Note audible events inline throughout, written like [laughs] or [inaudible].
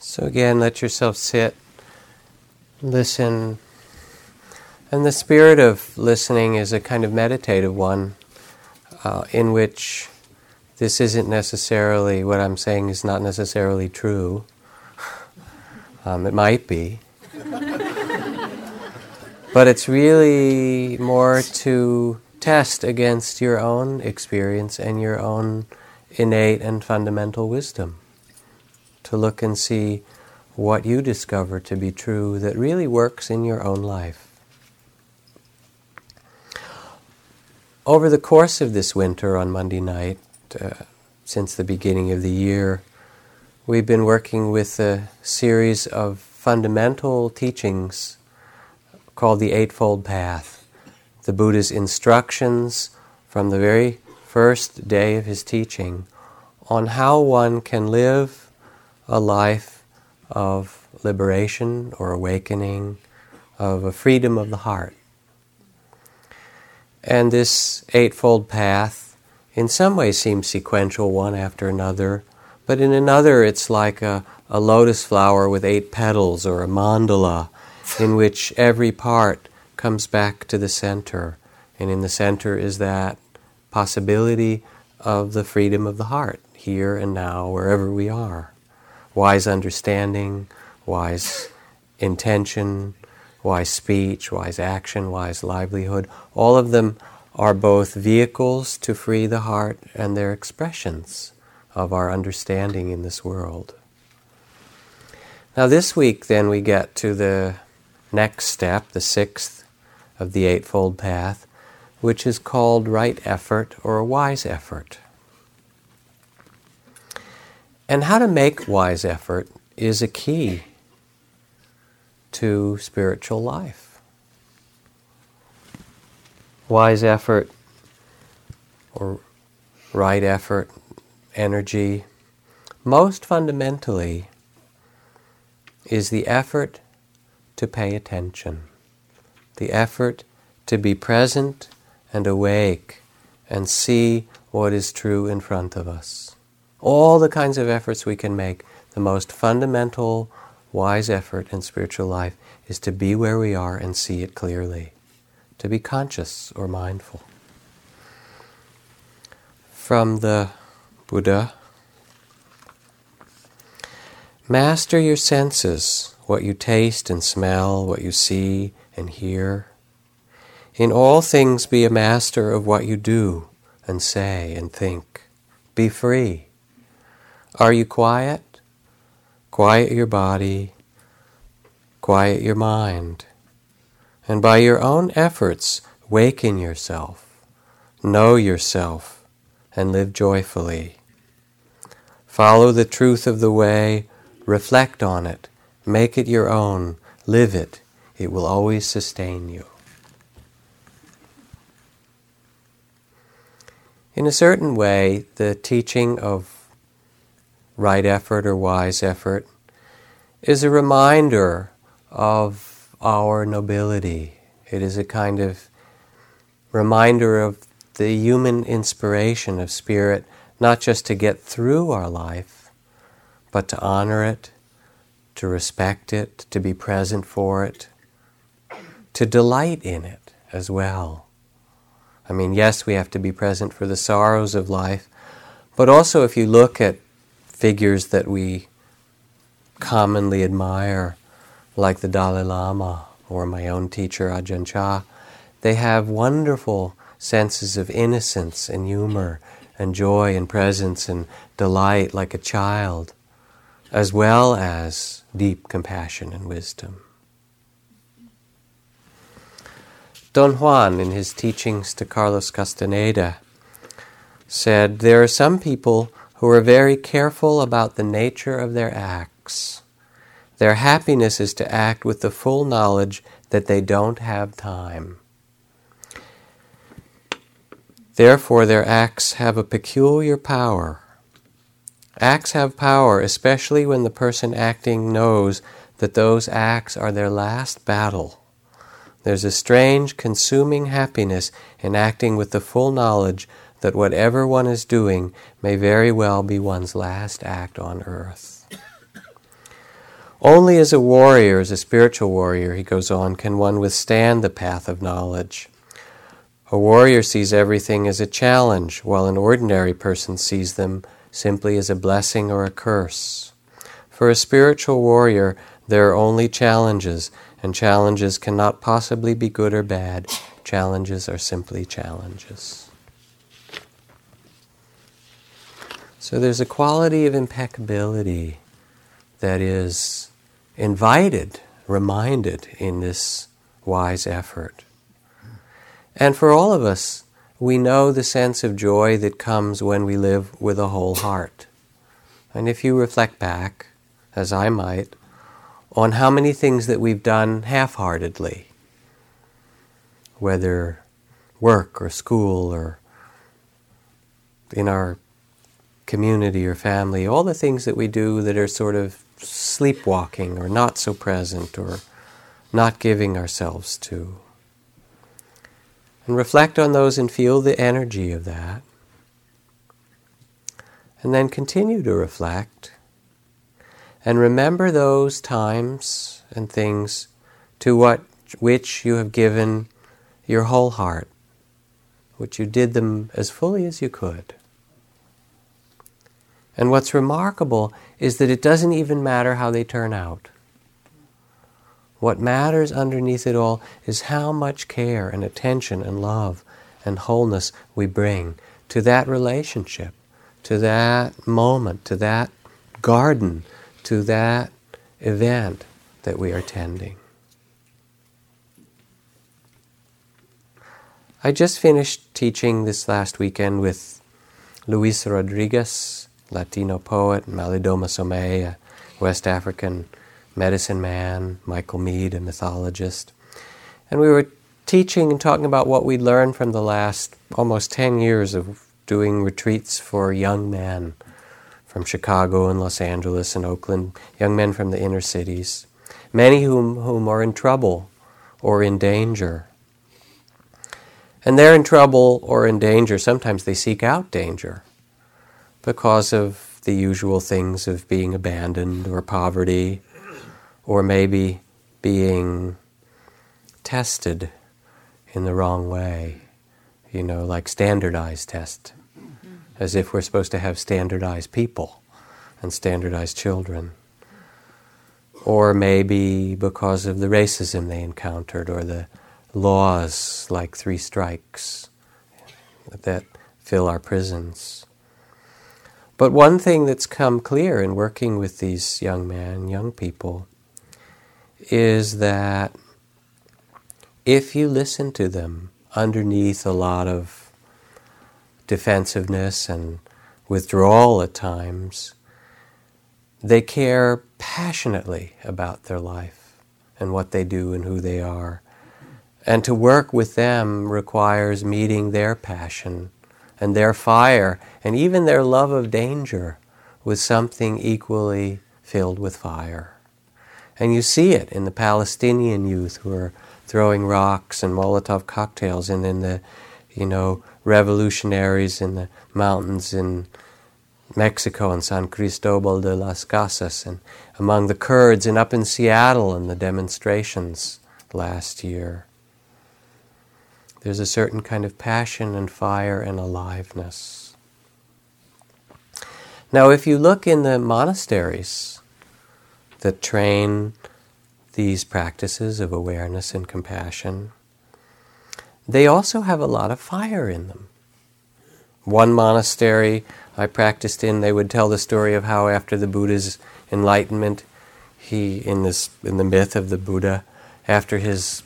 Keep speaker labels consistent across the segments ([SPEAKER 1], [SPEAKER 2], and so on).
[SPEAKER 1] So again, let yourself sit, listen. And the spirit of listening is a kind of meditative one uh, in which this isn't necessarily, what I'm saying is not necessarily true. Um, it might be. [laughs] but it's really more to test against your own experience and your own innate and fundamental wisdom. To look and see what you discover to be true that really works in your own life. Over the course of this winter on Monday night, uh, since the beginning of the year, we've been working with a series of fundamental teachings called the Eightfold Path. The Buddha's instructions from the very first day of his teaching on how one can live a life of liberation or awakening, of a freedom of the heart. And this Eightfold Path in some ways seems sequential, one after another, but in another it's like a, a lotus flower with eight petals or a mandala in which every part comes back to the center. And in the center is that possibility of the freedom of the heart, here and now, wherever we are. Wise understanding, wise intention, wise speech, wise action, wise livelihood, all of them are both vehicles to free the heart and their expressions of our understanding in this world. Now, this week, then, we get to the next step, the sixth of the Eightfold Path, which is called right effort or a wise effort. And how to make wise effort is a key to spiritual life wise effort or right effort, energy, most fundamentally is the effort to pay attention, the effort to be present and awake and see what is true in front of us. All the kinds of efforts we can make, the most fundamental wise effort in spiritual life is to be where we are and see it clearly to be conscious or mindful. From the Buddha, master your senses, what you taste and smell, what you see and hear. In all things, be a master of what you do and say and think. Be free. Are you quiet? Quiet your body, quiet your mind and by your own efforts, waken yourself, know yourself, and live joyfully. Follow the truth of the way, reflect on it, make it your own, live it. It will always sustain you. In a certain way, the teaching of right effort or wise effort is a reminder of our nobility. It is a kind of reminder of the human inspiration of spirit, not just to get through our life, but to honor it, to respect it, to be present for it, to delight in it as well. I mean, yes, we have to be present for the sorrows of life, but also if you look at figures that we commonly admire, like the Dalai Lama or my own teacher Ajahn Chah, they have wonderful senses of innocence and humor and joy and presence and delight like a child, as well as deep compassion and wisdom. Don Juan, in his teachings to Carlos Castaneda, said, There are some people who are very careful about the nature of their acts. Their happiness is to act with the full knowledge that they don't have time. Therefore, their acts have a peculiar power. Acts have power, especially when the person acting knows that those acts are their last battle. There's a strange, consuming happiness in acting with the full knowledge that whatever one is doing may very well be one's last act on earth. Only as a warrior, as a spiritual warrior, he goes on, can one withstand the path of knowledge. A warrior sees everything as a challenge, while an ordinary person sees them simply as a blessing or a curse. For a spiritual warrior, there are only challenges, and challenges cannot possibly be good or bad. Challenges are simply challenges. So there's a quality of impeccability that is invited, reminded in this wise effort. And for all of us, we know the sense of joy that comes when we live with a whole heart. And if you reflect back, as I might, on how many things that we've done half heartedly, whether work or school or in our community or family, all the things that we do that are sort of sleepwalking or not so present or not giving ourselves to. And reflect on those and feel the energy of that. And then continue to reflect and remember those times and things to what which you have given your whole heart, which you did them as fully as you could. And what's remarkable is that it doesn't even matter how they turn out. What matters underneath it all is how much care and attention and love and wholeness we bring to that relationship, to that moment, to that garden, to that event that we are tending. I just finished teaching this last weekend with Luis Rodriguez, Latino poet, Malidoma Somé, a West African medicine man, Michael Meade, a mythologist. And we were teaching and talking about what we'd learned from the last almost 10 years of doing retreats for young men from Chicago and Los Angeles and Oakland, young men from the inner cities, many whom, whom are in trouble or in danger. And they're in trouble or in danger. Sometimes they seek out danger because of the usual things of being abandoned or poverty or maybe being tested in the wrong way, you know, like standardized test, mm-hmm. as if we're supposed to have standardized people and standardized children. Or maybe because of the racism they encountered or the laws like three strikes that fill our prisons. But one thing that's come clear in working with these young men, young people, is that if you listen to them underneath a lot of defensiveness and withdrawal at times, they care passionately about their life and what they do and who they are. And to work with them requires meeting their passion and their fire and even their love of danger with something equally filled with fire. And you see it in the Palestinian youth who are throwing rocks and Molotov cocktails, and in the, you know, revolutionaries in the mountains in Mexico and San Cristobal de las Casas, and among the Kurds, and up in Seattle in the demonstrations last year. There's a certain kind of passion and fire and aliveness. Now, if you look in the monasteries, that train these practices of awareness and compassion, they also have a lot of fire in them. One monastery I practiced in, they would tell the story of how after the Buddha's enlightenment, he in this in the myth of the Buddha, after his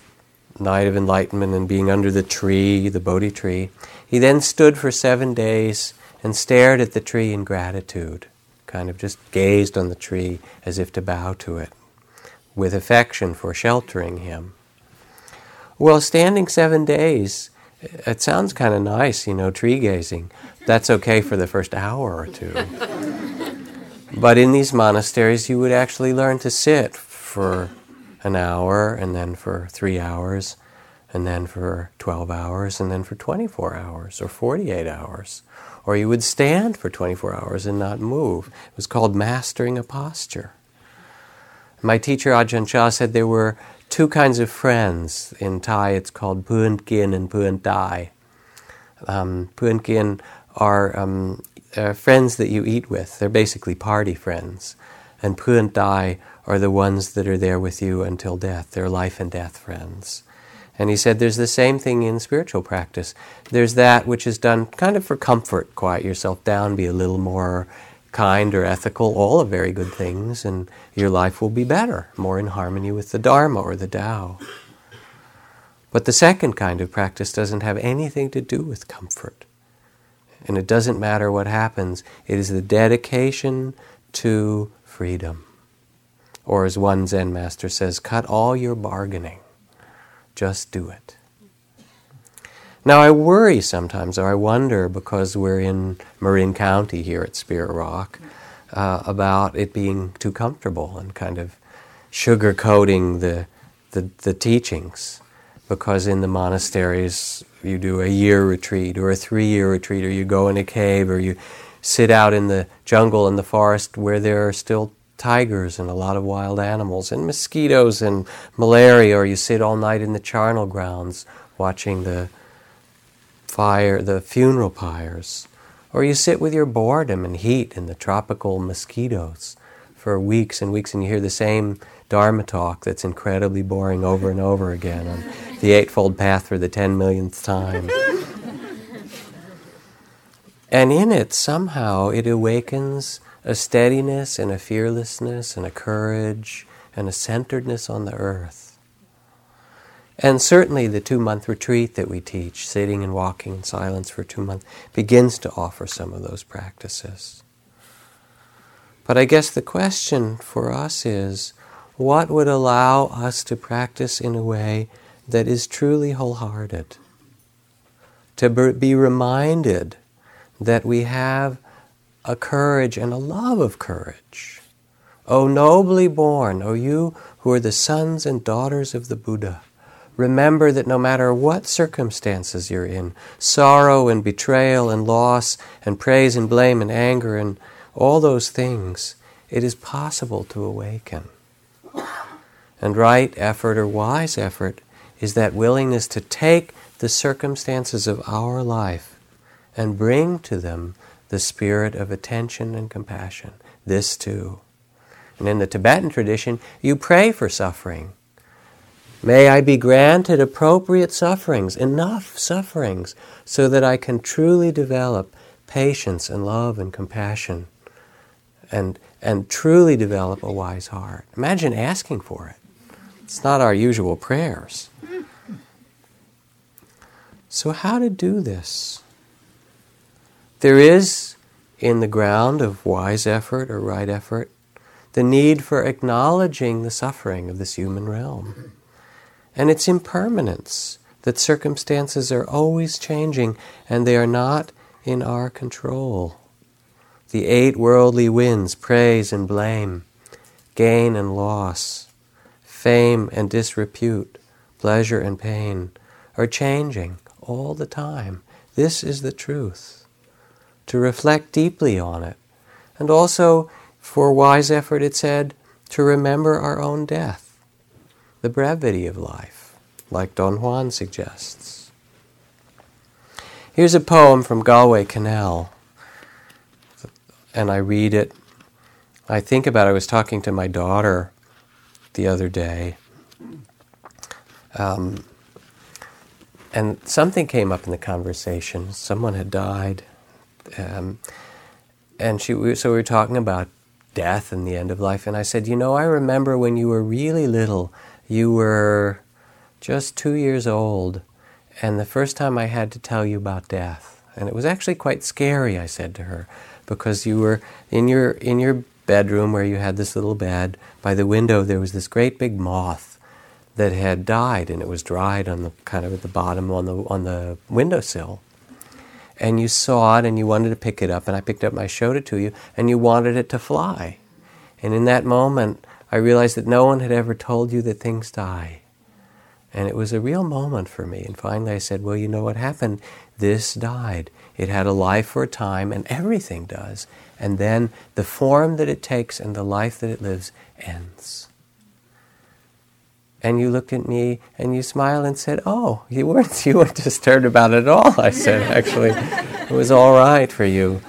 [SPEAKER 1] night of enlightenment and being under the tree, the Bodhi tree, he then stood for seven days and stared at the tree in gratitude kind of just gazed on the tree as if to bow to it, with affection for sheltering him. Well, standing seven days, it sounds kind of nice, you know, tree gazing. That's okay for the first hour or two. [laughs] but in these monasteries, you would actually learn to sit for an hour, and then for three hours, and then for 12 hours, and then for 24 hours or 48 hours or you would stand for 24 hours and not move. It was called mastering a posture. My teacher Ajahn Chah said there were two kinds of friends. In Thai, it's called Puan Kin and Puan Dai. Um, Puan Kin are um, uh, friends that you eat with. They're basically party friends. And Puan Dai are the ones that are there with you until death. They're life and death friends. And he said there's the same thing in spiritual practice. There's that which is done kind of for comfort, quiet yourself down, be a little more kind or ethical, all are very good things, and your life will be better, more in harmony with the Dharma or the Tao. But the second kind of practice doesn't have anything to do with comfort. And it doesn't matter what happens, it is the dedication to freedom. Or as one Zen master says, cut all your bargaining, just do it. Now, I worry sometimes, or I wonder, because we're in Marin County here at Spirit Rock, uh, about it being too comfortable and kind of sugarcoating the, the, the teachings. Because in the monasteries, you do a year retreat or a three year retreat, or you go in a cave, or you sit out in the jungle in the forest where there are still tigers and a lot of wild animals and mosquitoes and malaria, or you sit all night in the charnel grounds watching the fire, the funeral pyres, or you sit with your boredom and heat and the tropical mosquitoes for weeks and weeks and you hear the same Dharma talk that's incredibly boring over and over again on the Eightfold Path for the ten millionth time. and in it, somehow, it awakens a steadiness and a fearlessness and a courage and a centeredness on the earth and certainly the two month retreat that we teach, sitting and walking in silence for two months, begins to offer some of those practices. But I guess the question for us is what would allow us to practice in a way that is truly wholehearted? To be reminded that we have a courage and a love of courage. O nobly born, O you who are the sons and daughters of the Buddha Remember that no matter what circumstances you're in sorrow and betrayal and loss and praise and blame and anger and all those things it is possible to awaken. And right effort or wise effort is that willingness to take the circumstances of our life and bring to them the spirit of attention and compassion. This too. And in the Tibetan tradition, you pray for suffering. May I be granted appropriate sufferings, enough sufferings, so that I can truly develop patience and love and compassion and, and truly develop a wise heart. Imagine asking for it. It's not our usual prayers. So, how to do this? There is in the ground of wise effort or right effort the need for acknowledging the suffering of this human realm and its impermanence, that circumstances are always changing and they are not in our control. The eight worldly winds, praise and blame, gain and loss, fame and disrepute, pleasure and pain, are changing all the time. This is the truth. To reflect deeply on it. And also, for wise effort, it said, to remember our own death the brevity of life, like Don Juan suggests. Here's a poem from Galway Kinnell, and I read it. I think about it. I was talking to my daughter the other day, um, and something came up in the conversation. Someone had died, um, and she. So we were talking about death and the end of life, and I said, "You know, I remember when you were really little." you were just two years old, and the first time I had to tell you about death. And it was actually quite scary, I said to her, because you were in your, in your bedroom where you had this little bed. By the window, there was this great big moth that had died, and it was dried on the kind of at the bottom on the, on the windowsill. And you saw it, and you wanted to pick it up, and I picked up and I showed it to you, and you wanted it to fly. And in that moment, I realized that no one had ever told you that things die. And it was a real moment for me. And finally I said, Well, you know what happened? This died. It had a life for a time, and everything does. And then the form that it takes and the life that it lives ends. And you looked at me and you smiled and said, Oh, you weren't, [laughs] you weren't disturbed about it at all. I said, [laughs] Actually, it was all right for you.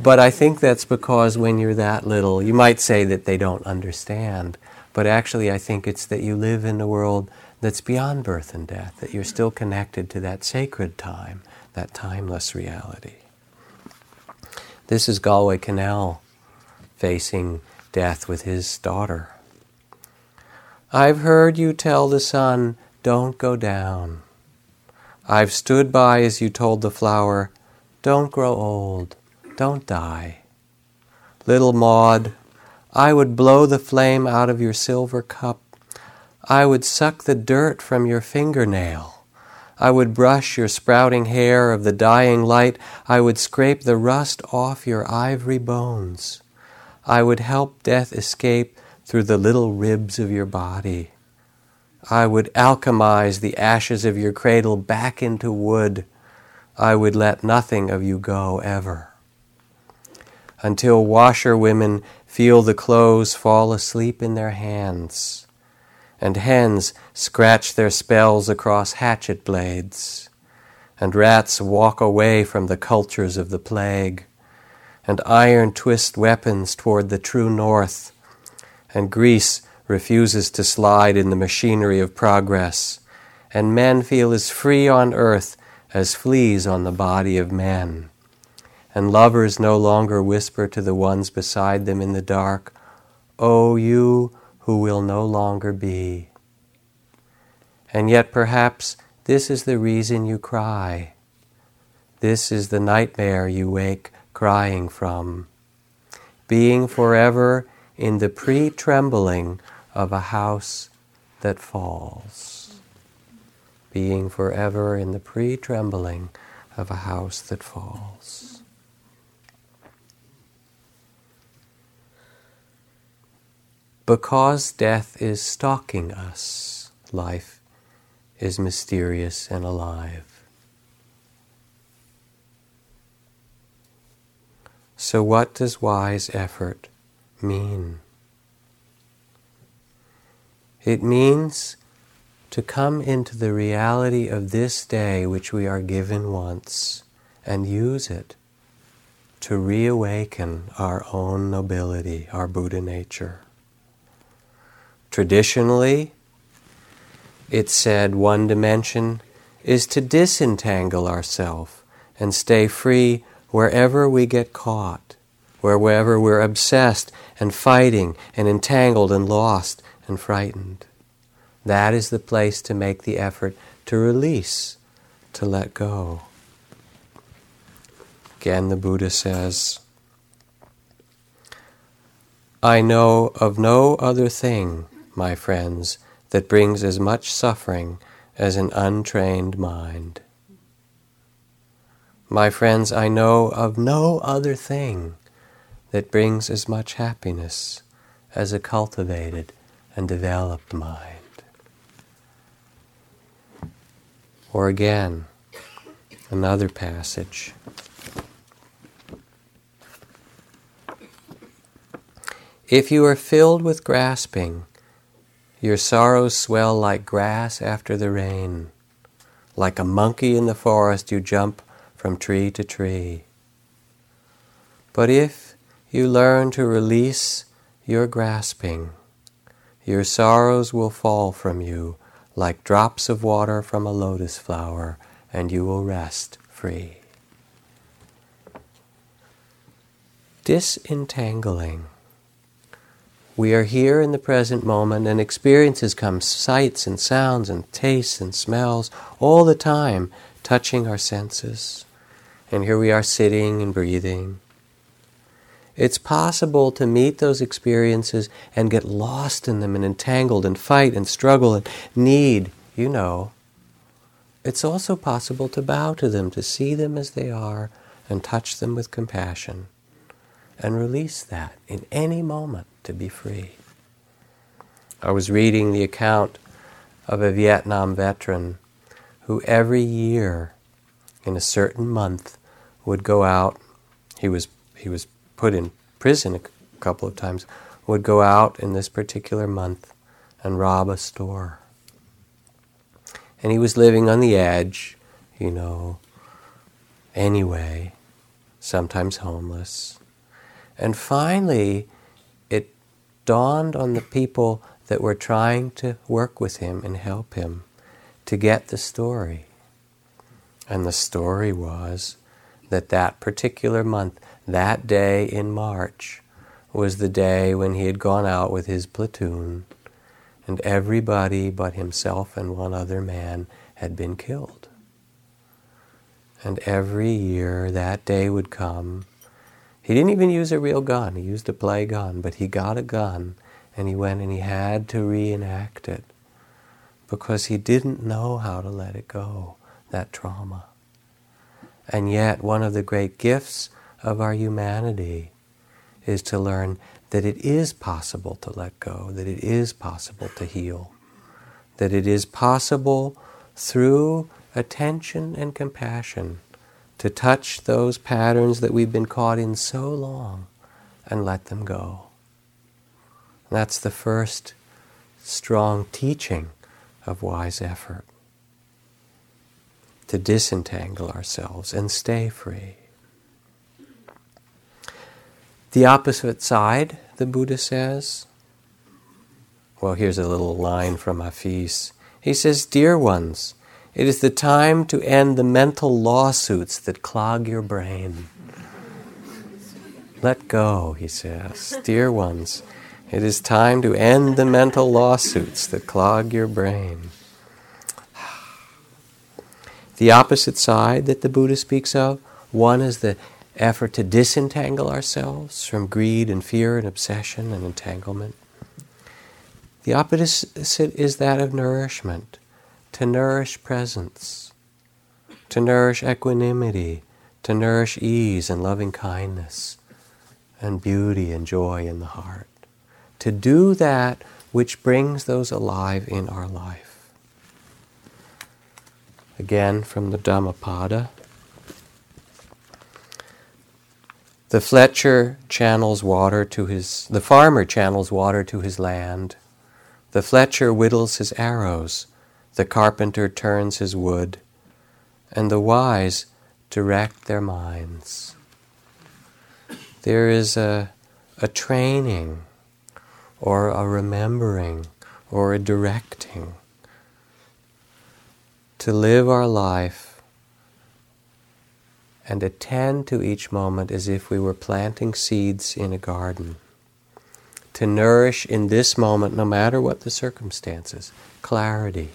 [SPEAKER 1] But I think that's because when you're that little, you might say that they don't understand. But actually, I think it's that you live in a world that's beyond birth and death, that you're still connected to that sacred time, that timeless reality. This is Galway Kinnell facing death with his daughter. I've heard you tell the sun, don't go down. I've stood by as you told the flower, don't grow old, don't die. Little Maud, I would blow the flame out of your silver cup. I would suck the dirt from your fingernail. I would brush your sprouting hair of the dying light. I would scrape the rust off your ivory bones. I would help death escape through the little ribs of your body. I would alchemize the ashes of your cradle back into wood. I would let nothing of you go ever. Until washerwomen feel the clothes fall asleep in their hands, and hens scratch their spells across hatchet blades, and rats walk away from the cultures of the plague, and iron twist weapons toward the true north and grease refuses to slide in the machinery of progress, and men feel as free on earth as fleas on the body of men. And lovers no longer whisper to the ones beside them in the dark, O oh, you who will no longer be. And yet perhaps this is the reason you cry. This is the nightmare you wake crying from. Being forever in the pre trembling of a house that falls. Being forever in the pre trembling of a house that falls. Because death is stalking us, life is mysterious and alive. So, what does wise effort mean? It means to come into the reality of this day which we are given once and use it to reawaken our own nobility, our Buddha nature. Traditionally, it's said one dimension is to disentangle ourselves and stay free wherever we get caught wherever we're obsessed and fighting and entangled and lost and frightened. That is the place to make the effort to release, to let go. Again, the Buddha says, I know of no other thing, my friends, that brings as much suffering as an untrained mind. My friends, I know of no other thing that brings as much happiness as a cultivated and developed mind. Or again, another passage. If you are filled with grasping, your sorrows swell like grass after the rain. Like a monkey in the forest, you jump from tree to tree. But if you learn to release your grasping, your sorrows will fall from you like drops of water from a lotus flower, and you will rest free. Disentangling. We are here in the present moment, and experiences come sights and sounds and tastes and smells all the time, touching our senses. And here we are sitting and breathing. It's possible to meet those experiences and get lost in them and entangled and fight and struggle and need, you know. It's also possible to bow to them, to see them as they are and touch them with compassion and release that in any moment to be free. I was reading the account of a Vietnam veteran who every year in a certain month would go out. He was he was put in prison a couple of times, would go out in this particular month and rob a store. and he was living on the edge, you know, anyway, sometimes homeless. And finally, it dawned on the people that were trying to work with him and help him to get the story. And the story was that that particular month, that day in March, was the day when he had gone out with his platoon, and everybody but himself and one other man had been killed. And every year that day would come. He didn't even use a real gun, he used a play gun, but he got a gun and he went and he had to reenact it because he didn't know how to let it go, that trauma. And yet, one of the great gifts of our humanity is to learn that it is possible to let go, that it is possible to heal, that it is possible through attention and compassion to touch those patterns that we've been caught in so long and let them go. That's the first strong teaching of wise effort to disentangle ourselves and stay free. The opposite side, the Buddha says. Well, here's a little line from Hafiz. He says, Dear ones, it is the time to end the mental lawsuits that clog your brain. Let go, he says. Dear ones, it is time to end the mental lawsuits that clog your brain. The opposite side that the Buddha speaks of one is the effort to disentangle ourselves from greed and fear and obsession and entanglement. The opposite is that of nourishment, to nourish presence, to nourish equanimity, to nourish ease and loving kindness, and beauty and joy in the heart. To do that which brings those alive in our life. Again from the Dhammapada. The Fletcher channels water to his, the farmer channels water to his land. The Fletcher whittles his arrows. The carpenter turns his wood. And the wise direct their minds. There is a, a training or a remembering or a directing to live our life and attend to each moment as if we were planting seeds in a garden. To nourish in this moment, no matter what the circumstances, clarity,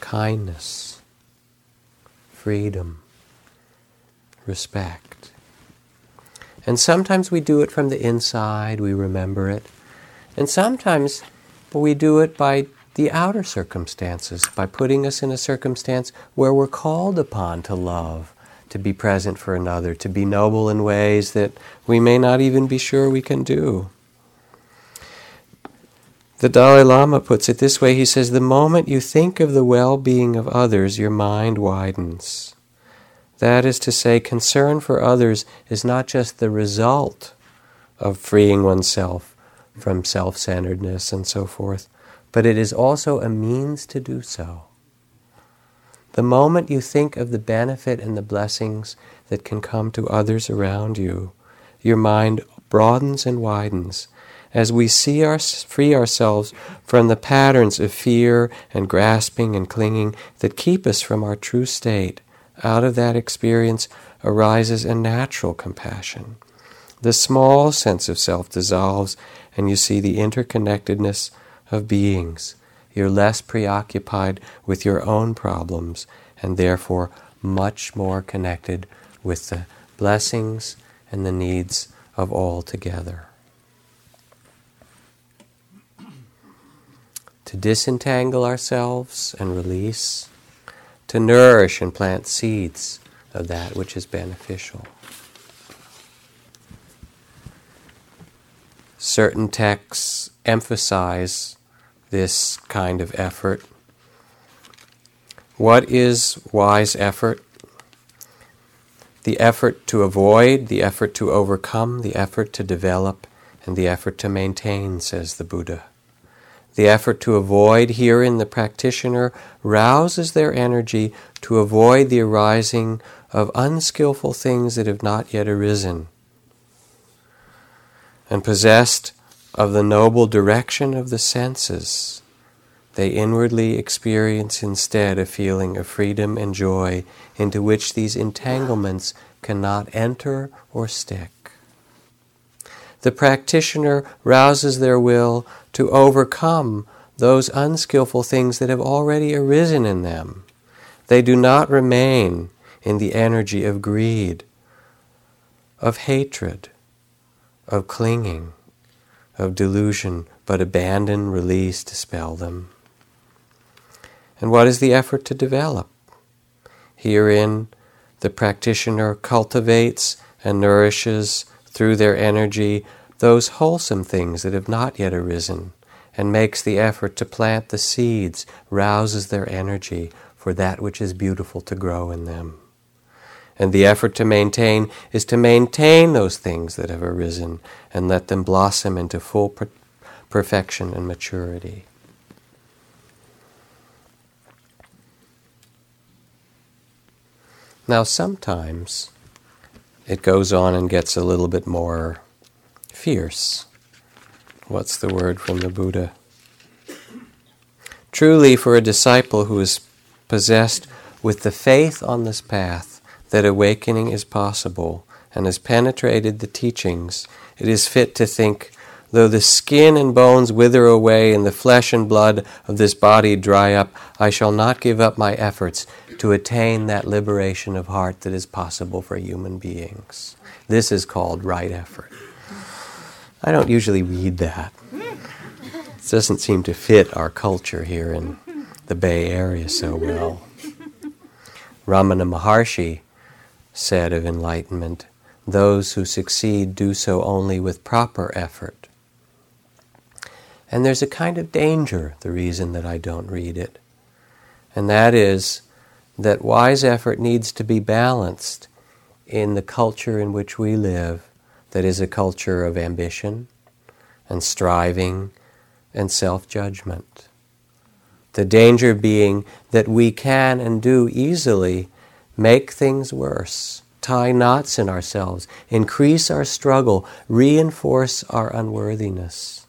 [SPEAKER 1] kindness, freedom, respect. And sometimes we do it from the inside, we remember it. And sometimes we do it by the outer circumstances by putting us in a circumstance where we're called upon to love, to be present for another, to be noble in ways that we may not even be sure we can do. The Dalai Lama puts it this way he says, The moment you think of the well being of others, your mind widens. That is to say, concern for others is not just the result of freeing oneself from self centeredness and so forth, but it is also a means to do so. The moment you think of the benefit and the blessings that can come to others around you, your mind broadens and widens as we see our, free ourselves from the patterns of fear and grasping and clinging that keep us from our true state. Out of that experience arises a natural compassion. The small sense of self dissolves, and you see the interconnectedness of beings. You're less preoccupied with your own problems and therefore much more connected with the blessings and the needs of all together. To disentangle ourselves and release, to nourish and plant seeds of that which is beneficial. Certain texts emphasize this kind of effort. What is wise effort? The effort to avoid, the effort to overcome, the effort to develop, and the effort to maintain, says the Buddha. The effort to avoid herein the practitioner rouses their energy to avoid the arising of unskillful things that have not yet arisen. And possessed of the noble direction of the senses, they inwardly experience instead a feeling of freedom and joy into which these entanglements cannot enter or stick the practitioner rouses their will to overcome those unskillful things that have already arisen in them. They do not remain in the energy of greed, of hatred, of clinging, of delusion, but abandon, release, dispel them. And what is the effort to develop? Herein, the practitioner cultivates and nourishes through their energy those wholesome things that have not yet arisen, and makes the effort to plant the seeds, rouses their energy for that which is beautiful to grow in them. And the effort to maintain is to maintain those things that have arisen and let them blossom into full per- perfection and maturity. Now, sometimes it goes on and gets a little bit more fierce. What's the word from the Buddha? Truly, for a disciple who is possessed with the faith on this path that awakening is possible and has penetrated the teachings, it is fit to think Though the skin and bones wither away and the flesh and blood of this body dry up, I shall not give up my efforts to attain that liberation of heart that is possible for human beings. This is called right effort. I don't usually read that. It doesn't seem to fit our culture here in the Bay Area so well. Ramana Maharshi said of enlightenment, those who succeed do so only with proper effort. And there's a kind of danger, the reason that I don't read it. And that is that wise effort needs to be balanced in the culture in which we live, that is a culture of ambition and striving and self judgment. The danger being that we can and do easily make things worse, tie knots in ourselves, increase our struggle, reinforce our unworthiness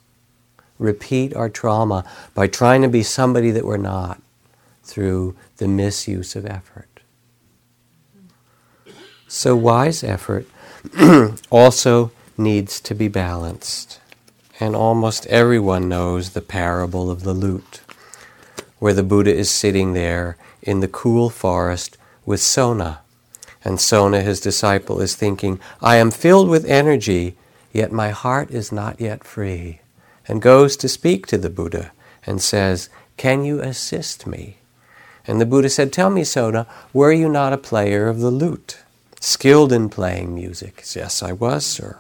[SPEAKER 1] repeat our trauma by trying to be somebody that we're not through the misuse of effort. So, wise effort [clears throat] also needs to be balanced. And almost everyone knows the parable of the lute, where the Buddha is sitting there in the cool forest with Sona. And Sona, his disciple, is thinking, I am filled with energy, yet my heart is not yet free and goes to speak to the Buddha and says, Can you assist me? And the Buddha said, Tell me, Sona, were you not a player of the lute, skilled in playing music? Yes, I was, sir.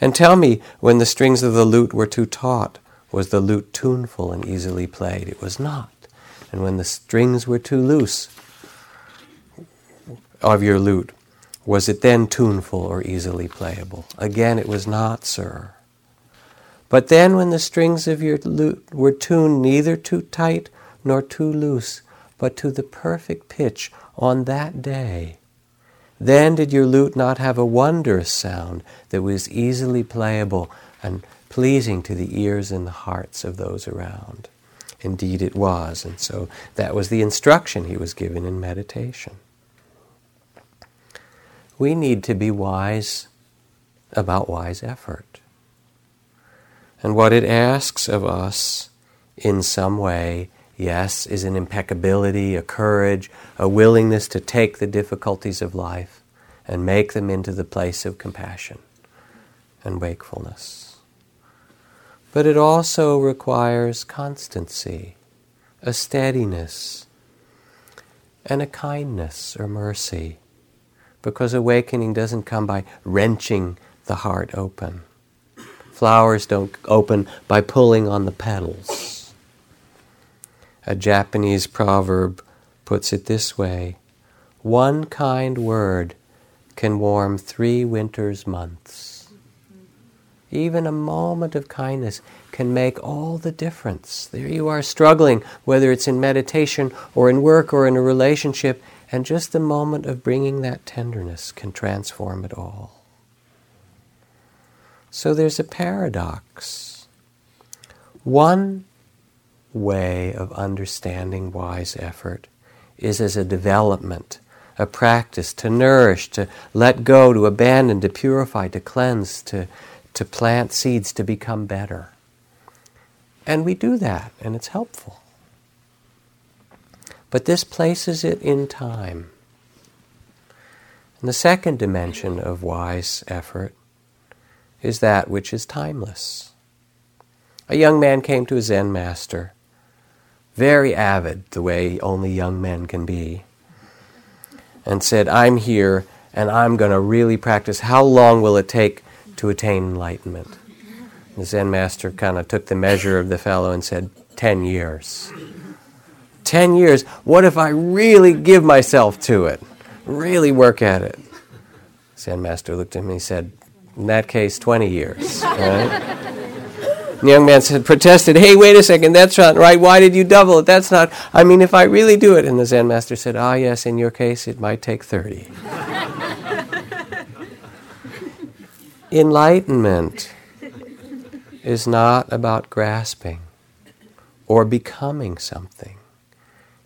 [SPEAKER 1] And tell me, when the strings of the lute were too taut, was the lute tuneful and easily played? It was not. And when the strings were too loose of your lute, was it then tuneful or easily playable? Again, it was not, sir. But then, when the strings of your lute were tuned neither too tight nor too loose, but to the perfect pitch on that day, then did your lute not have a wondrous sound that was easily playable and pleasing to the ears and the hearts of those around. Indeed, it was, and so that was the instruction he was given in meditation. We need to be wise about wise effort. And what it asks of us in some way, yes, is an impeccability, a courage, a willingness to take the difficulties of life and make them into the place of compassion and wakefulness. But it also requires constancy, a steadiness, and a kindness or mercy, because awakening doesn't come by wrenching the heart open. Flowers don't open by pulling on the petals. A Japanese proverb puts it this way One kind word can warm three winter's months. Even a moment of kindness can make all the difference. There you are struggling, whether it's in meditation or in work or in a relationship, and just a moment of bringing that tenderness can transform it all. So there's a paradox. One way of understanding wise effort is as a development, a practice to nourish, to let go, to abandon, to purify, to cleanse, to, to plant seeds to become better. And we do that, and it's helpful. But this places it in time. And the second dimension of wise effort is that which is timeless. A young man came to a Zen master, very avid, the way only young men can be, and said, I'm here and I'm going to really practice. How long will it take to attain enlightenment? The Zen master kind of took the measure of the fellow and said, 10 years. 10 years. What if I really give myself to it? Really work at it? Zen master looked at me and said, in that case, 20 years. [laughs] Right? The young man said, protested, hey, wait a second, that's not right. Why did you double it? That's not, I mean, if I really do it. And the Zen master said, ah, yes, in your case, it might take 30. [laughs] Enlightenment is not about grasping or becoming something,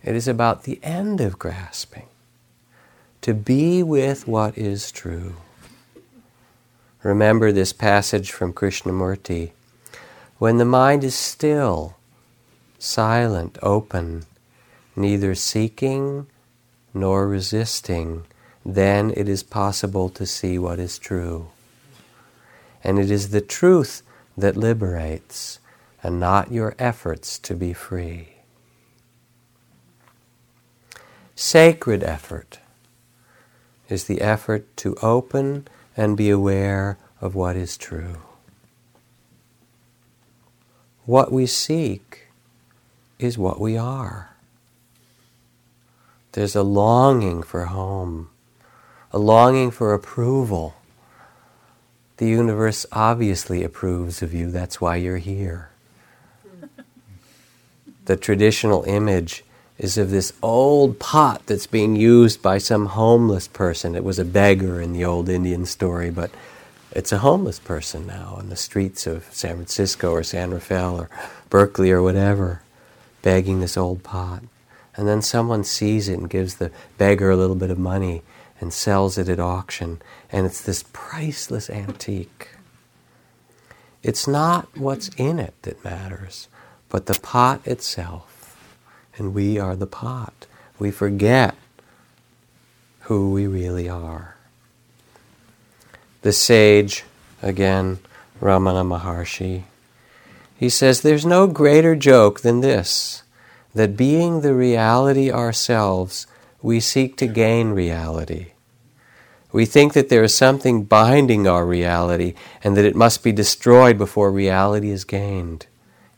[SPEAKER 1] it is about the end of grasping, to be with what is true. Remember this passage from Krishnamurti. When the mind is still, silent, open, neither seeking nor resisting, then it is possible to see what is true. And it is the truth that liberates, and not your efforts to be free. Sacred effort is the effort to open and be aware of what is true. What we seek is what we are. There's a longing for home, a longing for approval. The universe obviously approves of you, that's why you're here. [laughs] The traditional image is of this old pot that's being used by some homeless person. It was a beggar in the old Indian story, but it's a homeless person now on the streets of San Francisco or San Rafael or Berkeley or whatever, begging this old pot. And then someone sees it and gives the beggar a little bit of money and sells it at auction, and it's this priceless antique. It's not what's in it that matters, but the pot itself and we are the pot. We forget who we really are. The sage, again, Ramana Maharshi, he says, There's no greater joke than this that being the reality ourselves, we seek to gain reality. We think that there is something binding our reality and that it must be destroyed before reality is gained.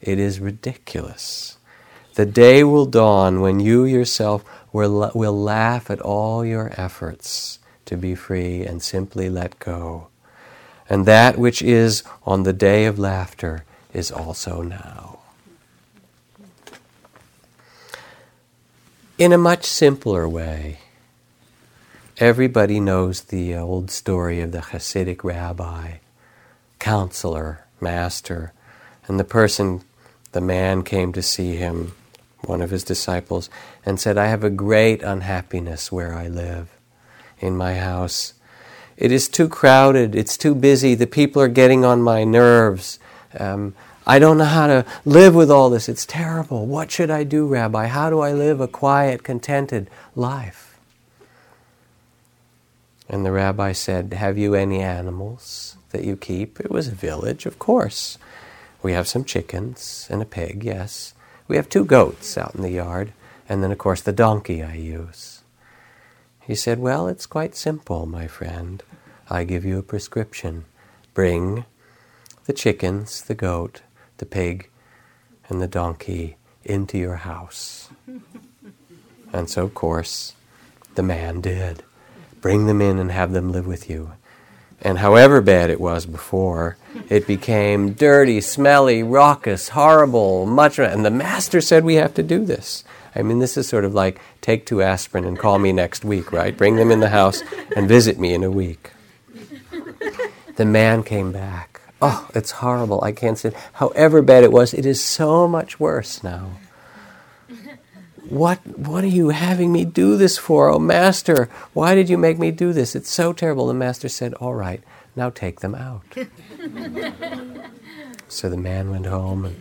[SPEAKER 1] It is ridiculous. The day will dawn when you yourself will, will laugh at all your efforts to be free and simply let go. And that which is on the day of laughter is also now. In a much simpler way, everybody knows the old story of the Hasidic rabbi, counselor, master, and the person, the man came to see him one of his disciples, and said, I have a great unhappiness where I live, in my house. It is too crowded, it's too busy, the people are getting on my nerves. Um, I don't know how to live with all this. It's terrible. What should I do, Rabbi? How do I live a quiet, contented life? And the rabbi said, Have you any animals that you keep? It was a village, of course. We have some chickens and a pig, yes. We have two goats out in the yard, and then, of course, the donkey I use. He said, Well, it's quite simple, my friend. I give you a prescription. Bring the chickens, the goat, the pig, and the donkey into your house. And so, of course, the man did. Bring them in and have them live with you. And however bad it was before, it became dirty, smelly, raucous, horrible, much. And the master said we have to do this. I mean, this is sort of like take two aspirin and call me next week, right? Bring them in the house and visit me in a week. The man came back. Oh, it's horrible. I can't sit. However bad it was, it is so much worse now. What, what are you having me do this for, oh master? Why did you make me do this? It's so terrible. The master said, All right, now take them out. [laughs] so the man went home and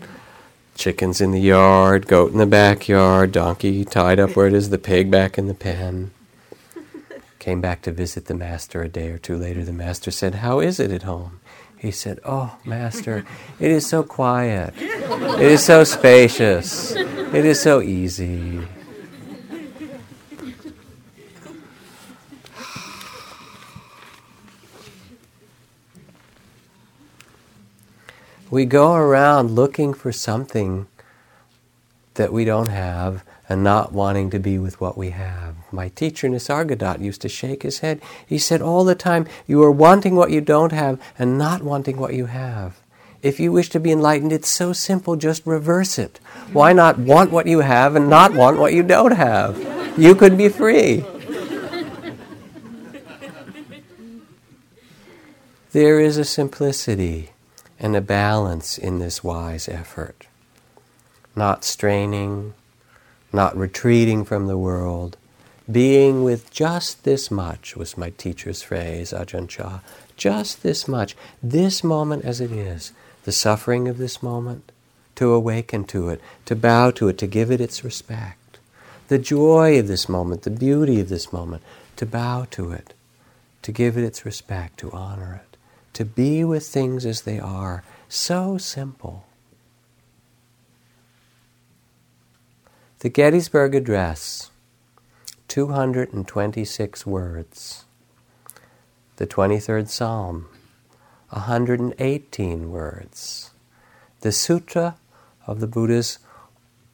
[SPEAKER 1] chickens in the yard, goat in the backyard, donkey tied up where it is, the pig back in the pen. [laughs] Came back to visit the master a day or two later. The master said, How is it at home? He said, Oh, Master, it is so quiet. It is so spacious. It is so easy. We go around looking for something that we don't have and not wanting to be with what we have. My teacher Nisargadatta used to shake his head. He said all the time, You are wanting what you don't have and not wanting what you have. If you wish to be enlightened, it's so simple, just reverse it. Why not want what you have and not want what you don't have? You could be free. There is a simplicity and a balance in this wise effort. Not straining, not retreating from the world, being with just this much was my teacher's phrase, Ajahn Chah. Just this much, this moment as it is, the suffering of this moment, to awaken to it, to bow to it, to give it its respect. The joy of this moment, the beauty of this moment, to bow to it, to give it its respect, to honor it, to be with things as they are. So simple. The Gettysburg Address, 226 words. The 23rd Psalm, 118 words. The Sutra of the Buddhas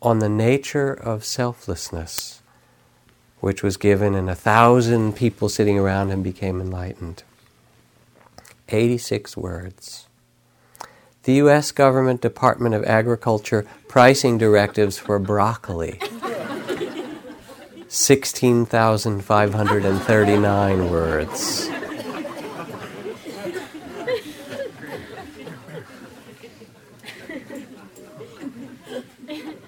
[SPEAKER 1] on the nature of selflessness, which was given, and a thousand people sitting around him became enlightened. 86 words the U.S. government Department of Agriculture pricing directives for broccoli. 16,539 words.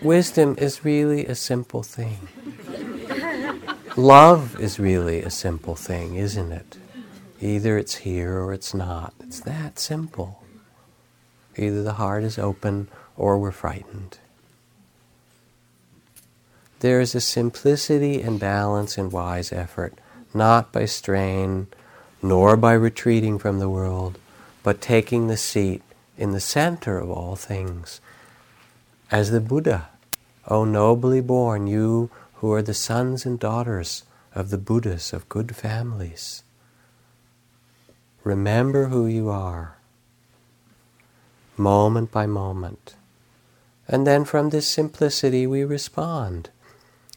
[SPEAKER 1] Wisdom is really a simple thing. Love is really a simple thing, isn't it? Either it's here or it's not. It's that simple. Either the heart is open or we're frightened. There is a simplicity and balance in wise effort, not by strain, nor by retreating from the world, but taking the seat in the center of all things. As the Buddha, O nobly born, you who are the sons and daughters of the Buddhas of good families, remember who you are moment by moment. And then from this simplicity we respond.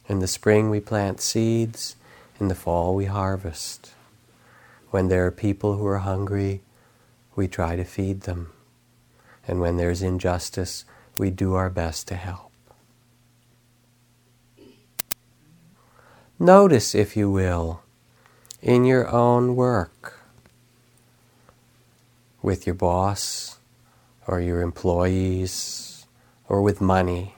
[SPEAKER 1] In the spring we plant seeds, in the fall we harvest. When there are people who are hungry, we try to feed them. And when there's injustice, we do our best to help. Notice, if you will, in your own work, with your boss, or your employees or with money.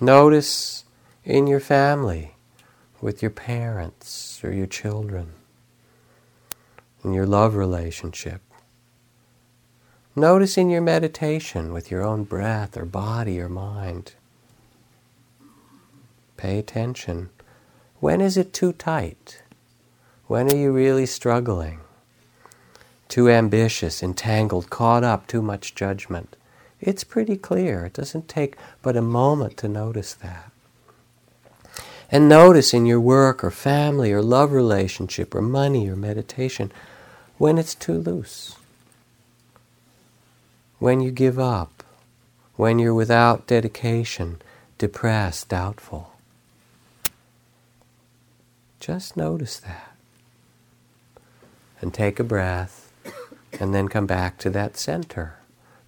[SPEAKER 1] Notice in your family, with your parents or your children, in your love relationship. Notice in your meditation with your own breath or body or mind. Pay attention. When is it too tight? When are you really struggling? Too ambitious, entangled, caught up, too much judgment. It's pretty clear. It doesn't take but a moment to notice that. And notice in your work or family or love relationship or money or meditation when it's too loose. When you give up. When you're without dedication, depressed, doubtful. Just notice that. and take a breath and then come back to that center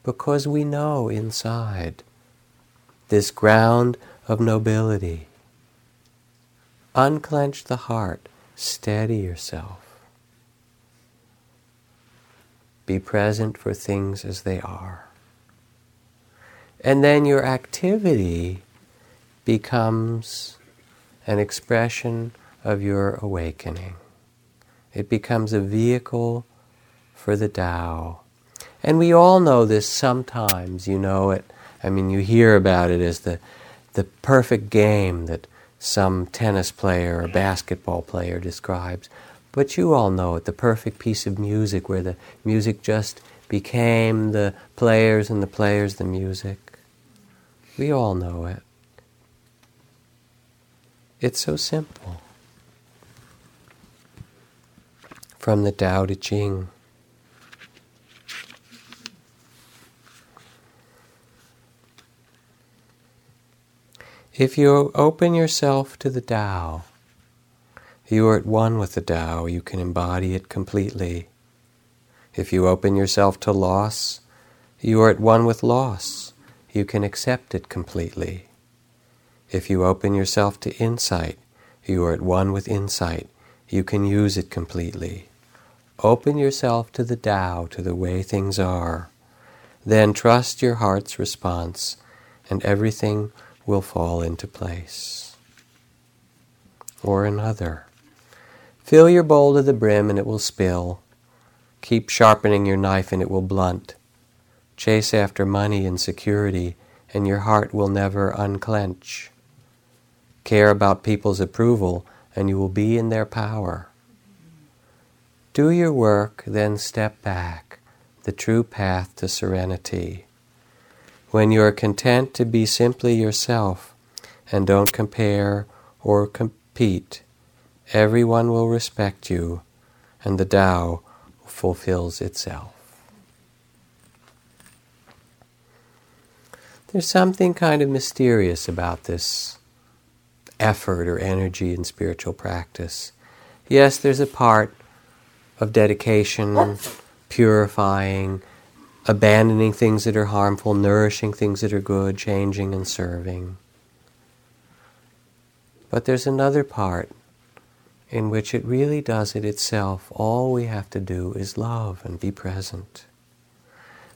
[SPEAKER 1] because we know inside this ground of nobility. Unclench the heart, steady yourself. Be present for things as they are. And then your activity becomes an expression of your awakening. It becomes a vehicle for the Tao. And we all know this sometimes, you know it. I mean, you hear about it as the, the perfect game that some tennis player or basketball player describes. But you all know it, the perfect piece of music where the music just became the players and the players the music. We all know it. It's so simple. From the Tao Te Ching. If you open yourself to the Tao, you are at one with the Tao, you can embody it completely. If you open yourself to loss, you are at one with loss, you can accept it completely. If you open yourself to insight, you are at one with insight, you can use it completely. Open yourself to the Tao, to the way things are. Then trust your heart's response, and everything will fall into place. Or another. Fill your bowl to the brim and it will spill. Keep sharpening your knife and it will blunt. Chase after money and security and your heart will never unclench. Care about people's approval and you will be in their power. Do your work, then step back, the true path to serenity when you are content to be simply yourself and don't compare or compete, everyone will respect you and the Tao fulfills itself. There's something kind of mysterious about this effort or energy in spiritual practice. Yes, there's a part of dedication, purifying, abandoning things that are harmful, nourishing things that are good, changing and serving. But there's another part in which it really does it itself. All we have to do is love and be present.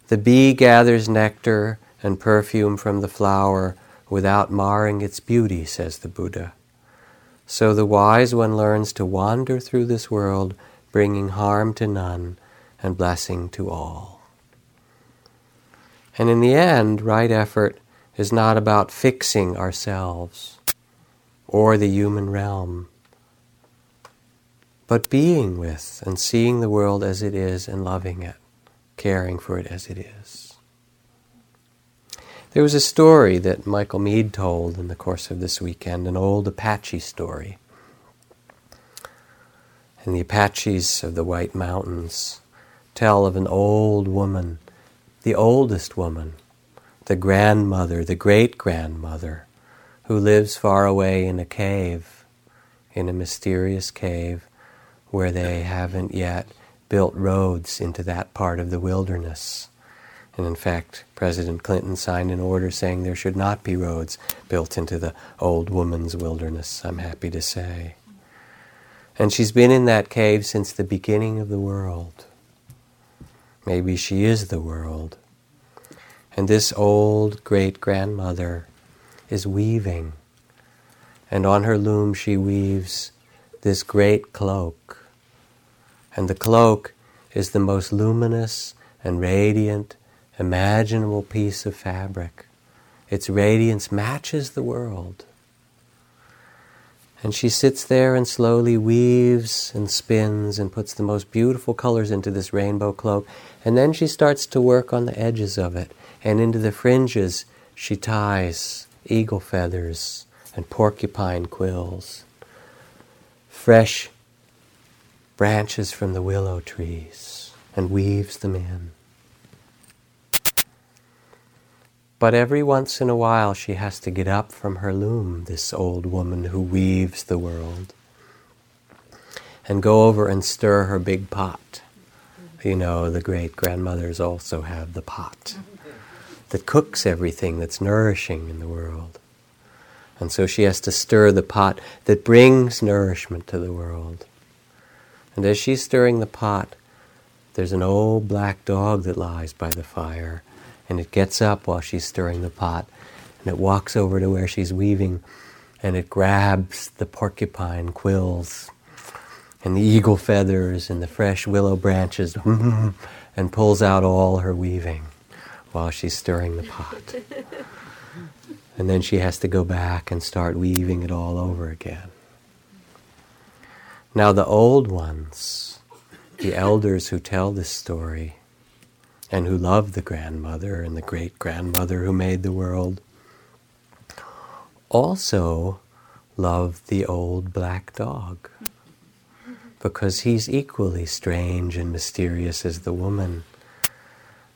[SPEAKER 1] The bee gathers nectar and perfume from the flower without marring its beauty, says the Buddha. So the wise one learns to wander through this world, bringing harm to none and blessing to all. And in the end, right effort is not about fixing ourselves or the human realm, but being with and seeing the world as it is and loving it, caring for it as it is. There was a story that Michael Meade told in the course of this weekend, an old Apache story. And the Apaches of the White Mountains tell of an old woman the oldest woman, the grandmother, the great grandmother, who lives far away in a cave, in a mysterious cave where they haven't yet built roads into that part of the wilderness. And in fact, President Clinton signed an order saying there should not be roads built into the old woman's wilderness, I'm happy to say. And she's been in that cave since the beginning of the world. Maybe she is the world. And this old great grandmother is weaving. And on her loom she weaves this great cloak. And the cloak is the most luminous and radiant, imaginable piece of fabric. Its radiance matches the world. And she sits there and slowly weaves and spins and puts the most beautiful colors into this rainbow cloak. And then she starts to work on the edges of it. And into the fringes, she ties eagle feathers and porcupine quills, fresh branches from the willow trees, and weaves them in. But every once in a while she has to get up from her loom, this old woman who weaves the world. and go over and stir her big pot. You know, the great grandmothers also have the pot that cooks everything that's nourishing in the world. And so she has to stir the pot that brings nourishment to the world. And as she's stirring the pot, there's an old black dog that lies by the fire. And it gets up while she's stirring the pot. And it walks over to where she's weaving. And it grabs the porcupine quills and the eagle feathers and the fresh willow branches [laughs] and pulls out all her weaving while she's stirring the pot. [laughs] And then she has to go back and start weaving it all over again. Now, the old ones, the elders who tell this story, and who love the grandmother and the great grandmother who made the world, also love the old black dog because he's equally strange and mysterious as the woman.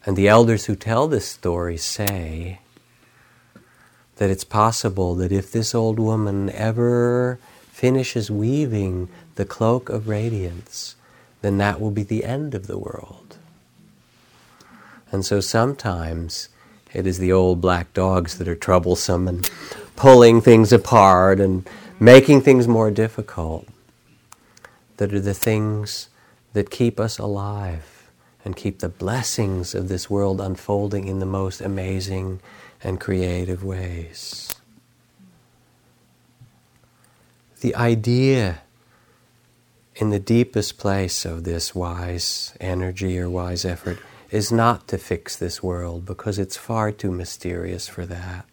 [SPEAKER 1] And the elders who tell this story say that it's possible that if this old woman ever finishes weaving the cloak of radiance, then that will be the end of the world. And so sometimes it is the old black dogs that are troublesome and pulling things apart and making things more difficult that are the things that keep us alive and keep the blessings of this world unfolding in the most amazing and creative ways. The idea in the deepest place of this wise energy or wise effort is not to fix this world because it's far too mysterious for that,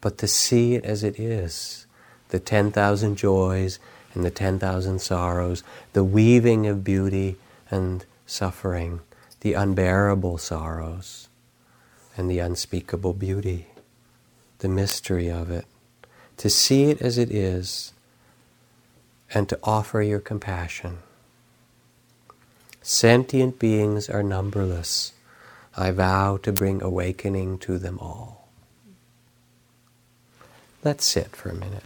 [SPEAKER 1] but to see it as it is the 10,000 joys and the 10,000 sorrows, the weaving of beauty and suffering, the unbearable sorrows and the unspeakable beauty, the mystery of it. To see it as it is and to offer your compassion. Sentient beings are numberless. I vow to bring awakening to them all. Let's sit for a minute.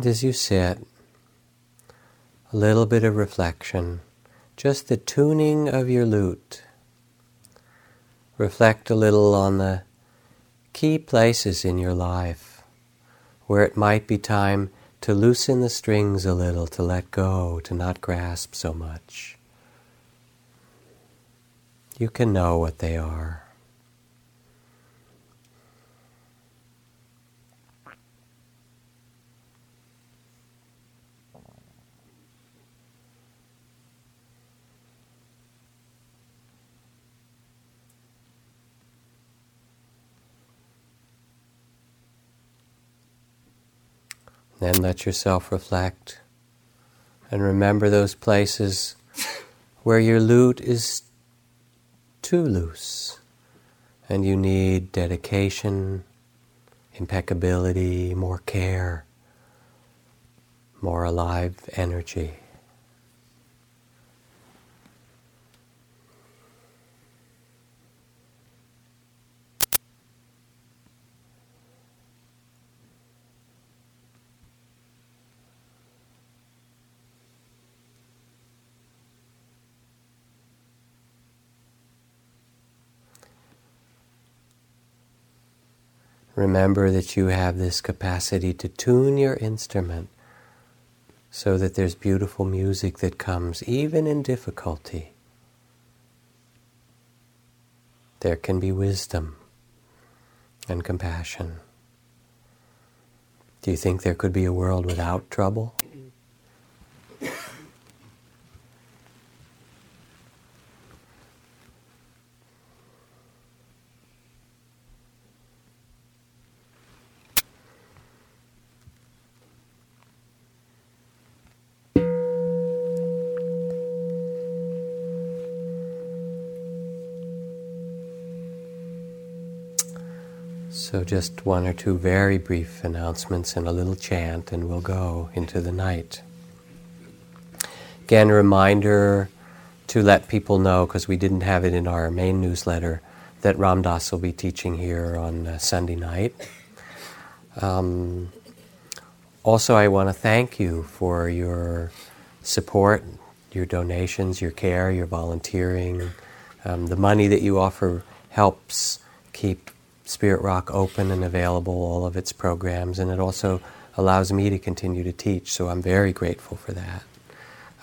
[SPEAKER 1] And as you sit, a little bit of reflection, just the tuning of your lute. Reflect a little on the key places in your life where it might be time to loosen the strings a little, to let go, to not grasp so much. You can know what they are. Then let yourself reflect and remember those places where your lute is too loose and you need dedication, impeccability, more care, more alive energy. Remember that you have this capacity to tune your instrument so that there's beautiful music that comes even in difficulty. There can be wisdom and compassion. Do you think there could be a world without trouble? So, just one or two very brief announcements and a little chant, and we'll go into the night. Again, a reminder to let people know, because we didn't have it in our main newsletter, that Ram Dass will be teaching here on uh, Sunday night. Um, also, I want to thank you for your support, your donations, your care, your volunteering. Um, the money that you offer helps keep Spirit Rock open and available, all of its programs, and it also allows me to continue to teach, so I'm very grateful for that.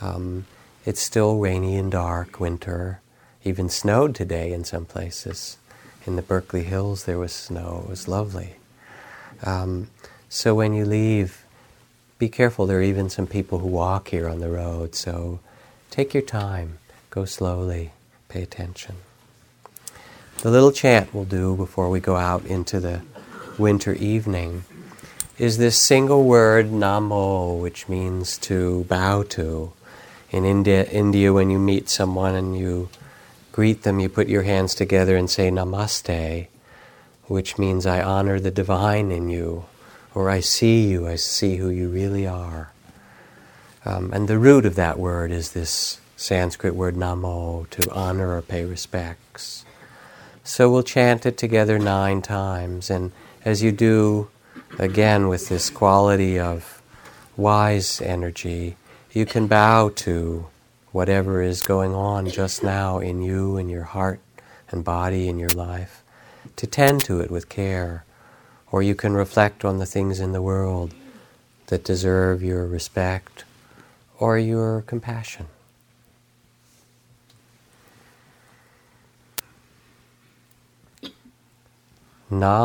[SPEAKER 1] Um, it's still rainy and dark, winter, even snowed today in some places. In the Berkeley Hills, there was snow, it was lovely. Um, so when you leave, be careful, there are even some people who walk here on the road, so take your time, go slowly, pay attention. The little chant we'll do before we go out into the winter evening is this single word namo, which means to bow to. In India, India, when you meet someone and you greet them, you put your hands together and say namaste, which means I honor the divine in you, or I see you, I see who you really are. Um, and the root of that word is this Sanskrit word namo, to honor or pay respects. So we'll chant it together nine times. And as you do, again, with this quality of wise energy, you can bow to whatever is going on just now in you, in your heart and body, in your life, to tend to it with care. Or you can reflect on the things in the world that deserve your respect or your compassion. Na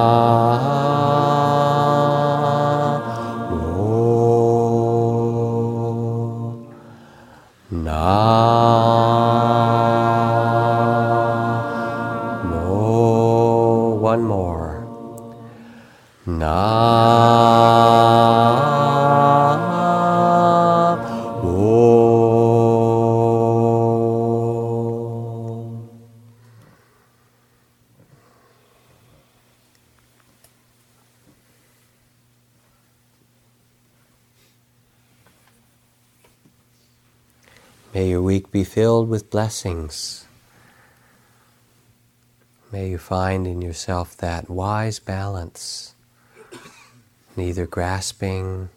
[SPEAKER 1] Na filled with blessings. May you find in yourself that wise balance, neither grasping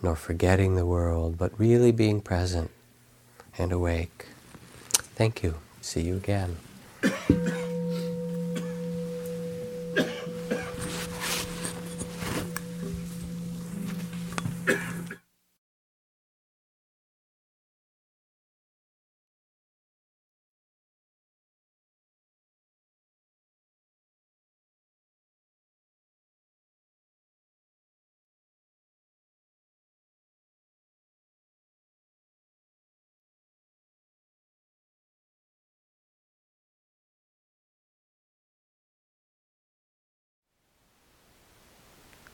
[SPEAKER 1] nor forgetting the world, but really being present and awake. Thank you. See you again.